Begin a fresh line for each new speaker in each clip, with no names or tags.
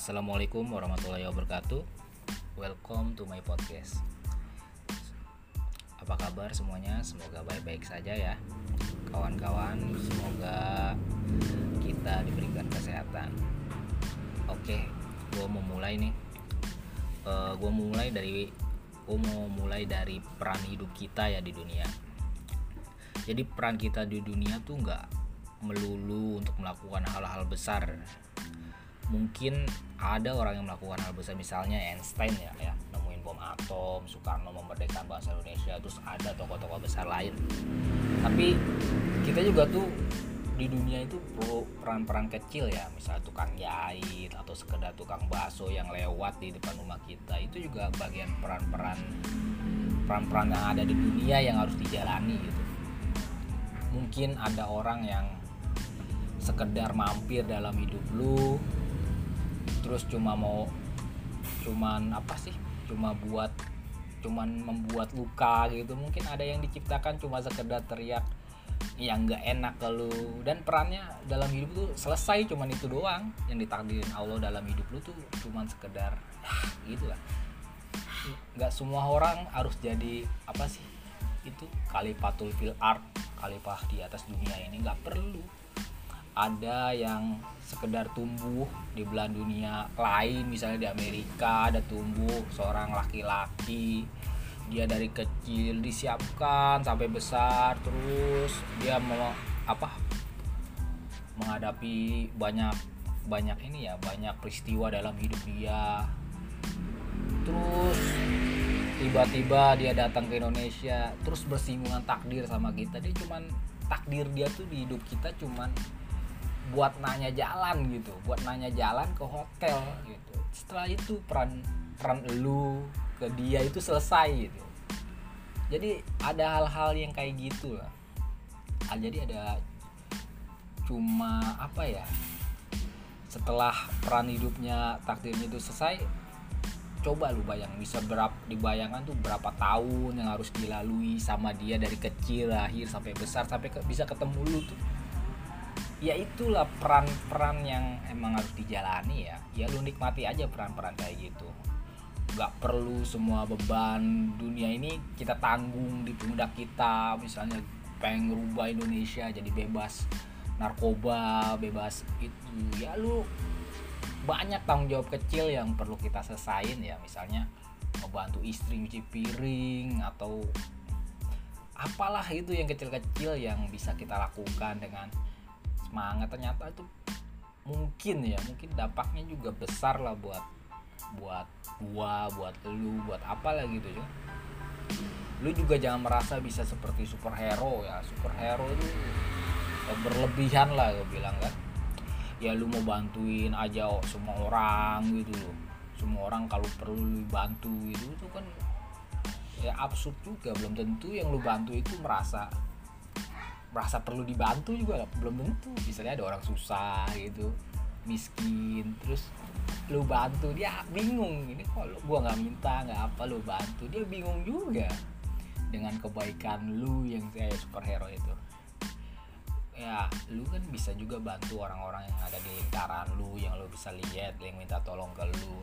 Assalamualaikum warahmatullahi wabarakatuh. Welcome to my podcast. Apa kabar semuanya? Semoga baik-baik saja ya, kawan-kawan. Semoga kita diberikan kesehatan. Oke, gue mau mulai nih. Uh, gue mau mulai dari gue mau mulai dari peran hidup kita ya di dunia. Jadi peran kita di dunia tuh nggak melulu untuk melakukan hal-hal besar mungkin ada orang yang melakukan hal besar misalnya Einstein ya ya nemuin bom atom Soekarno memerdekakan bangsa Indonesia terus ada tokoh-tokoh besar lain. Tapi kita juga tuh di dunia itu perlu peran-peran kecil ya misalnya tukang jahit atau sekedar tukang bakso yang lewat di depan rumah kita. Itu juga bagian peran-peran peran-peran yang ada di dunia yang harus dijalani gitu. Mungkin ada orang yang sekedar mampir dalam hidup lu terus cuma mau cuman apa sih? Cuma buat cuman membuat luka gitu. Mungkin ada yang diciptakan cuma sekedar teriak yang nggak enak ke lu. Dan perannya dalam hidup tuh selesai cuman itu doang. Yang ditakdirin Allah dalam hidup lu tuh cuman sekedar ah, gitu lah. Nggak semua orang harus jadi apa sih? Itu kalifatul fil art kalifah di atas dunia ini nggak perlu ada yang sekedar tumbuh di belahan dunia lain misalnya di Amerika ada tumbuh seorang laki-laki. Dia dari kecil disiapkan sampai besar terus dia mau apa menghadapi banyak banyak ini ya banyak peristiwa dalam hidup dia. Terus tiba-tiba dia datang ke Indonesia terus bersinggungan takdir sama kita. Dia cuman takdir dia tuh di hidup kita cuman buat nanya jalan gitu buat nanya jalan ke hotel gitu. Setelah itu peran peran lu ke dia itu selesai gitu. Jadi ada hal-hal yang kayak gitu lah. Ah, jadi ada cuma apa ya setelah peran hidupnya takdirnya itu selesai coba lu bayang bisa berapa dibayangkan tuh berapa tahun yang harus dilalui sama dia dari kecil lahir sampai besar sampai ke, bisa ketemu lu tuh ya itulah peran-peran yang emang harus dijalani ya. Ya lu nikmati aja peran-peran kayak gitu. Nggak perlu semua beban dunia ini kita tanggung di pundak kita. Misalnya pengen ngerubah Indonesia jadi bebas narkoba bebas itu. Ya lu banyak tanggung jawab kecil yang perlu kita selesain ya. Misalnya membantu istri nyuci piring atau apalah itu yang kecil-kecil yang bisa kita lakukan dengan semangat. Ternyata itu mungkin ya mungkin dampaknya juga besar lah buat buat gua buat lu buat apa lah gitu ya. Lu juga jangan merasa bisa seperti superhero ya. Superhero itu berlebihan lah gue bilang kan. Ya lu mau bantuin aja oh, semua orang gitu loh. Semua orang kalau perlu lu bantu itu tuh kan ya absurd juga. Belum tentu yang lu bantu itu merasa merasa perlu dibantu juga belum tentu. Misalnya ada orang susah gitu miskin terus lu bantu dia bingung. Ini kalau gua nggak minta nggak apa lu bantu. Dia bingung juga dengan kebaikan lu yang kayak superhero itu. Ya lu kan bisa juga bantu orang-orang yang ada di lingkaran lu yang lu bisa lihat yang minta tolong ke lu.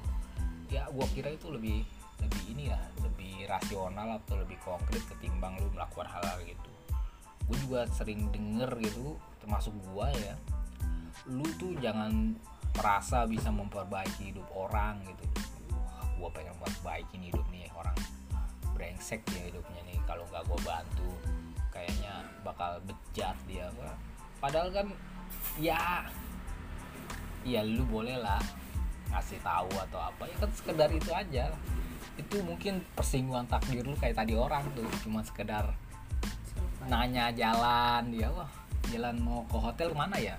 Ya gua kira itu lebih lebih ini ya lebih rasional atau lebih konkret ketimbang lu melakukan hal-hal gitu juga sering denger gitu termasuk gue ya. Lu tuh jangan merasa bisa memperbaiki hidup orang gitu. Wah gue pengen buat baikin hidup nih orang brengsek dia hidupnya nih. Kalau nggak gue bantu kayaknya bakal bejat dia Wah, padahal kan ya ya lu boleh lah ngasih tahu atau apa. Ya kan sekedar itu aja. Itu mungkin persinggungan takdir lu kayak tadi orang tuh cuma sekedar nanya jalan dia wah jalan mau ke hotel mana ya?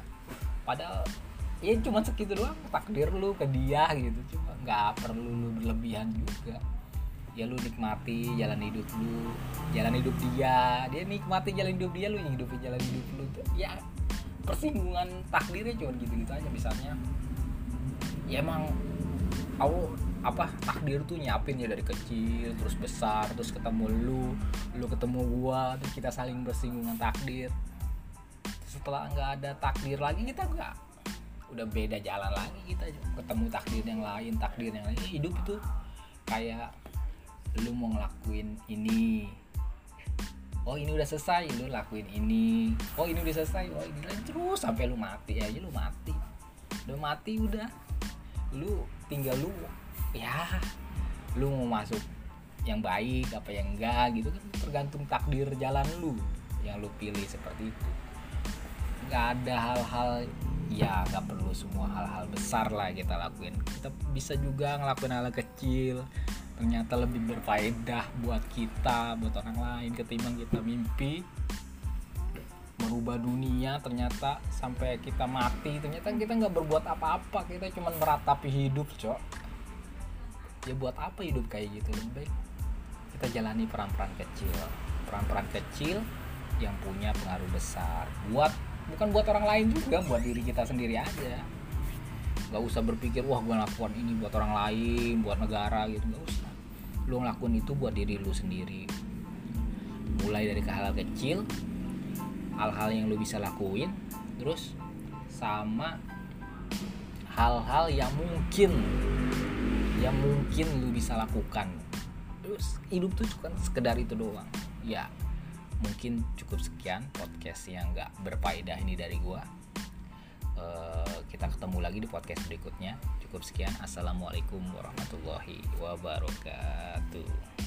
Padahal ya cuma segitu doang takdir lu ke dia gitu. Cuma nggak perlu lu berlebihan juga. Ya lu nikmati jalan hidup lu jalan hidup dia. Dia nikmati jalan hidup dia lu hidupin jalan hidup lu tuh ya persinggungan takdirnya cuma gitu-gitu aja misalnya. Ya emang aku apa takdir tuh nyiapin ya dari kecil terus besar terus ketemu lu lu ketemu gua terus kita saling bersinggungan takdir. Setelah nggak ada takdir lagi kita nggak udah beda jalan lagi kita. Ketemu takdir yang lain takdir yang lain hidup itu kayak lu mau ngelakuin ini. Oh ini udah selesai lu lakuin ini. Oh ini udah selesai oh ini lagi terus sampai lu mati aja lu mati. Lu mati udah lu tinggal lu ya lu mau masuk yang baik apa yang enggak gitu kan tergantung takdir jalan lu yang lu pilih seperti itu. Nggak ada hal-hal ya nggak perlu semua hal-hal besar lah kita lakuin. Kita bisa juga ngelakuin hal, -hal kecil ternyata lebih berfaedah buat kita buat orang lain ketimbang kita mimpi. Merubah dunia ternyata sampai kita mati ternyata kita nggak berbuat apa-apa kita cuma meratapi hidup cok ya buat apa hidup kayak gitu lebih baik kita jalani peran-peran kecil. Peran-peran kecil yang punya pengaruh besar buat bukan buat orang lain juga buat diri kita sendiri aja. Nggak usah berpikir wah gue lakukan ini buat orang lain buat negara gitu. Nggak usah. Lu ngelakuin itu buat diri lu sendiri. Mulai dari hal-hal kecil hal-hal yang lu bisa lakuin terus sama hal-hal yang mungkin yang mungkin lu bisa lakukan. Terus hidup tuh cuma sekedar itu doang. Ya mungkin cukup sekian podcast yang gak berfaedah ini dari gua. Uh, kita ketemu lagi di podcast berikutnya. Cukup sekian. Assalamualaikum warahmatullahi wabarakatuh